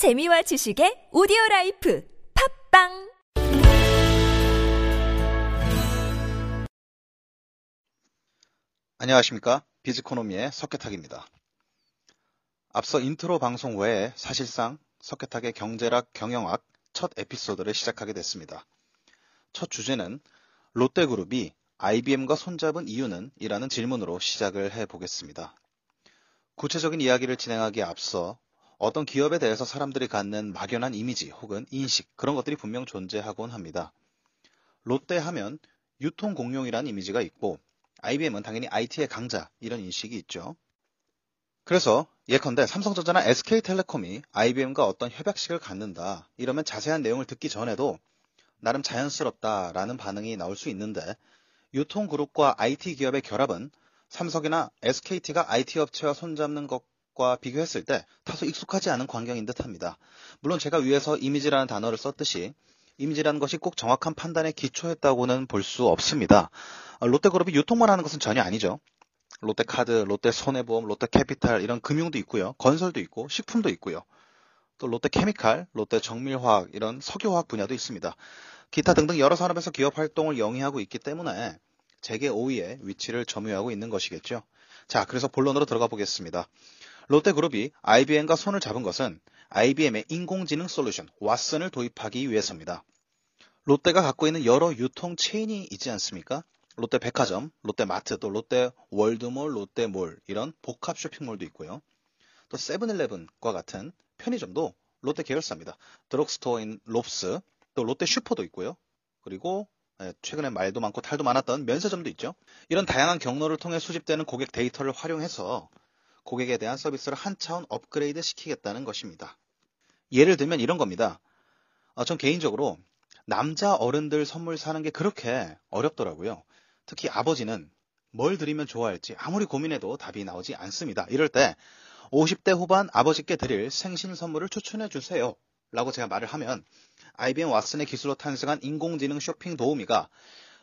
재미와 지식의 오디오 라이프 팟빵 안녕하십니까. 비즈코노미의 석계탁입니다. 앞서 인트로 방송 외에 사실상 석계탁의 경제학, 경영학 첫 에피소드를 시작하게 됐습니다. 첫 주제는 롯데그룹이 IBM과 손잡은 이유는? 이라는 질문으로 시작을 해 보겠습니다. 구체적인 이야기를 진행하기에 앞서 어떤 기업에 대해서 사람들이 갖는 막연한 이미지 혹은 인식, 그런 것들이 분명 존재하곤 합니다. 롯데 하면 유통 공룡이라는 이미지가 있고 IBM은 당연히 IT의 강자 이런 인식이 있죠. 그래서 예컨대 삼성전자나 SK텔레콤이 IBM과 어떤 협약식을 갖는다 이러면 자세한 내용을 듣기 전에도 나름 자연스럽다라는 반응이 나올 수 있는데 유통그룹과 IT 기업의 결합은 삼성이나 SKT가 IT 업체와 손잡는 것 과 비교했을 때 다소 익숙하지 않은 광경인 듯 합니다. 물론 제가 위에서 이미지라는 단어를 썼듯이 이미지라는 것이 꼭 정확한 판단에 기초했다고는 볼 수 없습니다. 롯데그룹이 유통만 하는 것은 전혀 아니죠. 롯데카드, 롯데손해보험, 롯데캐피탈 이런 금융도 있고요. 건설도 있고 식품도 있고요. 또 롯데케미칼, 롯데정밀화학 이런 석유화학 분야도 있습니다. 기타 등등 여러 산업에서 기업 활동을 영위하고 있기 때문에 재계 5위에 위치를 점유하고 있는 것이겠죠. 자, 그래서 본론으로 들어가 보겠습니다. 롯데그룹이 IBM과 손을 잡은 것은 IBM의 인공지능 솔루션 왓슨을 도입하기 위해서입니다. 롯데가 갖고 있는 여러 유통 체인이 있지 않습니까? 롯데 백화점, 롯데 마트, 또 롯데 월드몰, 롯데몰 이런 복합 쇼핑몰도 있고요. 또 세븐일레븐과 같은 편의점도 롯데 계열사입니다. 드럭스토어인 롭스, 또 롯데 슈퍼도 있고요. 그리고 예, 최근에 말도 많고 탈도 많았던 면세점도 있죠. 이런 다양한 경로를 통해 수집되는 고객 데이터를 활용해서 고객에 대한 서비스를 한 차원 업그레이드 시키겠다는 것입니다. 예를 들면 이런 겁니다. 어, 전 개인적으로 남자 어른들 선물 사는 게 그렇게 어렵더라고요. 특히 아버지는 뭘 드리면 좋아할지 아무리 고민해도 답이 나오지 않습니다. 이럴 때 50대 후반 아버지께 드릴 생신 선물을 추천해 주세요. 라고 제가 말을 하면 IBM 왓슨의 기술로 탄생한 인공지능 쇼핑 도우미가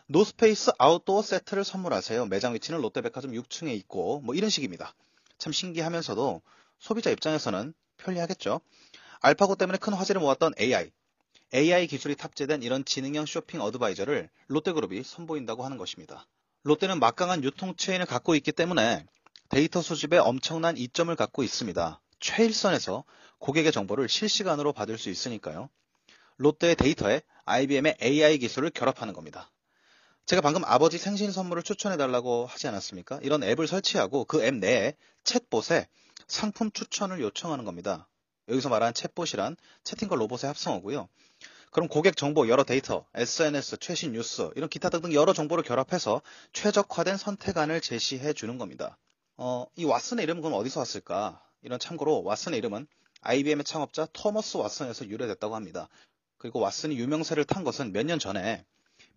노스페이스 아웃도어 세트를 선물하세요. 매장 위치는 롯데백화점 6층에 있고 뭐 이런 식입니다. 참 신기하면서도 소비자 입장에서는 편리하겠죠. 알파고 때문에 큰 화제를 모았던 AI, AI 기술이 탑재된 이런 지능형 쇼핑 advisor를 롯데그룹이 선보인다고 하는 것입니다. 롯데는 막강한 유통 체인을 갖고 있기 때문에 데이터 수집에 엄청난 이점을 갖고 있습니다. 최일선에서 고객의 정보를 실시간으로 받을 수 있으니까요. 롯데의 데이터에 IBM의 AI 기술을 결합하는 겁니다. 제가 방금 아버지 생신 선물을 추천해 달라고 하지 않았습니까? 이런 앱을 설치하고 그 앱 내에 챗봇에 상품 추천을 요청하는 겁니다. 여기서 말하는 챗봇이란 채팅과 로봇의 합성어고요. 그럼 고객 정보, 여러 데이터, SNS, 최신 뉴스, 이런 기타 등등 여러 정보를 결합해서 최적화된 선택안을 제시해 주는 겁니다. 어, 이 왓슨의 이름은 그럼 어디서 왔을까? 이런 참고로 왓슨의 이름은 IBM의 창업자 토머스 왓슨에서 유래됐다고 합니다. 그리고 왓슨이 유명세를 탄 것은 몇 년 전에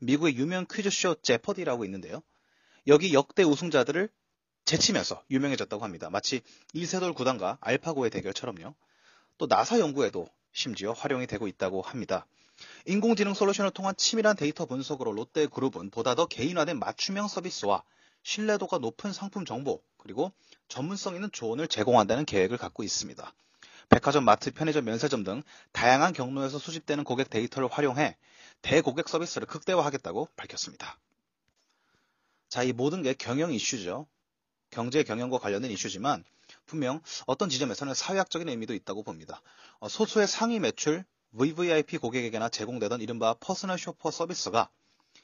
미국의 유명 퀴즈쇼 제퍼디라고 있는데요. 여기 역대 우승자들을 제치면서 유명해졌다고 합니다. 마치 이세돌 구단과 알파고의 대결처럼요. 또 나사 연구에도 심지어 활용이 되고 있다고 합니다. 인공지능 솔루션을 통한 치밀한 데이터 분석으로 롯데 그룹은 보다 더 개인화된 맞춤형 서비스와 신뢰도가 높은 상품 정보 그리고 전문성 있는 조언을 제공한다는 계획을 갖고 있습니다. 백화점, 마트, 편의점, 면세점 등 다양한 경로에서 수집되는 고객 데이터를 활용해 대고객 서비스를 극대화하겠다고 밝혔습니다. 자, 이 모든 게 경영 이슈죠. 경제 경영과 관련된 이슈지만 분명 어떤 지점에서는 사회학적인 의미도 있다고 봅니다. 어, 소수의 상위 매출 VVIP 고객에게나 제공되던 이른바 personal shopper 서비스가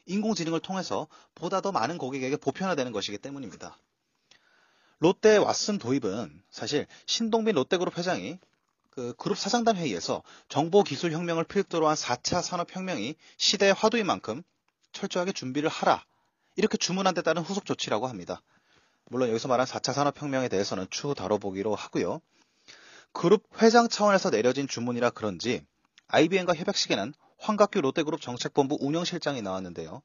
인공지능을 통해서 보다 더 많은 고객에게 보편화되는 것이기 때문입니다. 롯데 왓슨 도입은 사실 신동빈 롯데그룹 회장이 그 그룹 사장단 회의에서 정보 기술 혁명을 필두로 한 4차 산업 혁명이 시대의 화두인 만큼 철저하게 준비를 하라. 이렇게 주문한 데 따른 후속 조치라고 합니다. 물론 여기서 말한 4차 산업 혁명에 대해서는 추후 다뤄보기로 하고요. 그룹 회장 차원에서 내려진 주문이라 그런지 IBM과 협약식에는 황각규 롯데그룹 정책본부 운영실장이 나왔는데요.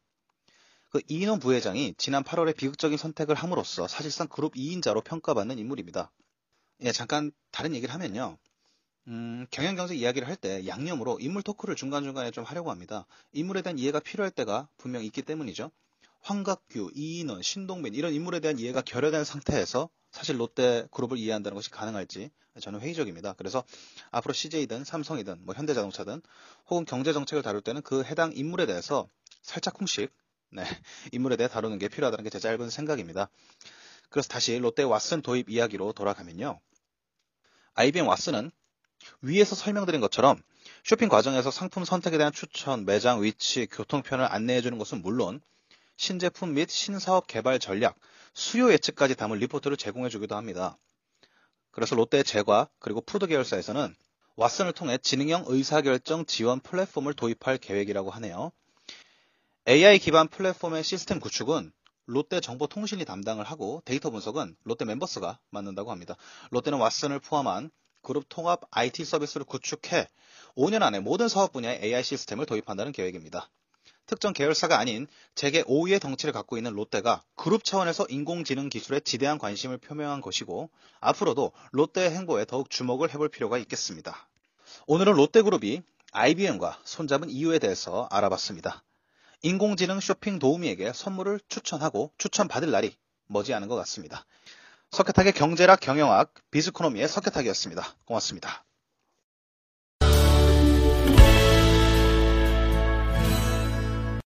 그 이인원 부회장이 지난 8월에 비극적인 선택을 함으로써 사실상 그룹 2인자로 평가받는 인물입니다. 예, 잠깐 다른 얘기를 하면요. 음, 경영 경제 이야기를 할 때 양념으로 인물 토크를 중간중간에 좀 하려고 합니다. 인물에 대한 이해가 필요할 때가 분명 있기 때문이죠. 황각규, 이인원, 신동빈 이런 인물에 대한 이해가 결여된 상태에서 사실 롯데 그룹을 이해한다는 것이 가능할지 저는 회의적입니다. 그래서 앞으로 CJ든 삼성이든 뭐 현대자동차든 혹은 경제 정책을 다룰 때는 그 해당 인물에 대해서 살짝쿵씩 네, 인물에 대해 다루는 게 필요하다는 게 제 짧은 생각입니다. 그래서 다시 롯데 왓슨 도입 이야기로 돌아가면요. IBM 왓슨은 위에서 설명드린 것처럼 쇼핑 과정에서 상품 선택에 대한 추천, 매장 위치, 교통편을 안내해 주는 것은 물론 신제품 및 신사업 개발 전략, 수요 예측까지 담은 리포트를 제공해 주기도 합니다. 그래서 롯데 제과 그리고 푸드 계열사에서는 왓슨을 통해 지능형 의사결정 지원 플랫폼을 도입할 계획이라고 하네요. AI 기반 플랫폼의 시스템 구축은 롯데 정보통신이 담당을 하고 데이터 분석은 롯데 멤버스가 맡는다고 합니다. 롯데는 왓슨을 포함한 그룹 통합 IT 서비스를 구축해 5년 안에 모든 사업 분야의 AI 시스템을 도입한다는 계획입니다. 특정 계열사가 아닌 재계 5위의 덩치를 갖고 있는 롯데가 그룹 차원에서 인공지능 기술에 지대한 관심을 표명한 것이고 앞으로도 롯데의 행보에 더욱 주목을 해볼 필요가 있겠습니다. 오늘은 롯데그룹이 IBM과 손잡은 이유에 대해서 알아봤습니다. 인공지능 쇼핑 도우미에게 선물을 추천하고 추천받을 날이 머지않은 것 같습니다. 석회탁의 경제학 경영학 비스코노미의 석회탁이었습니다. 고맙습니다.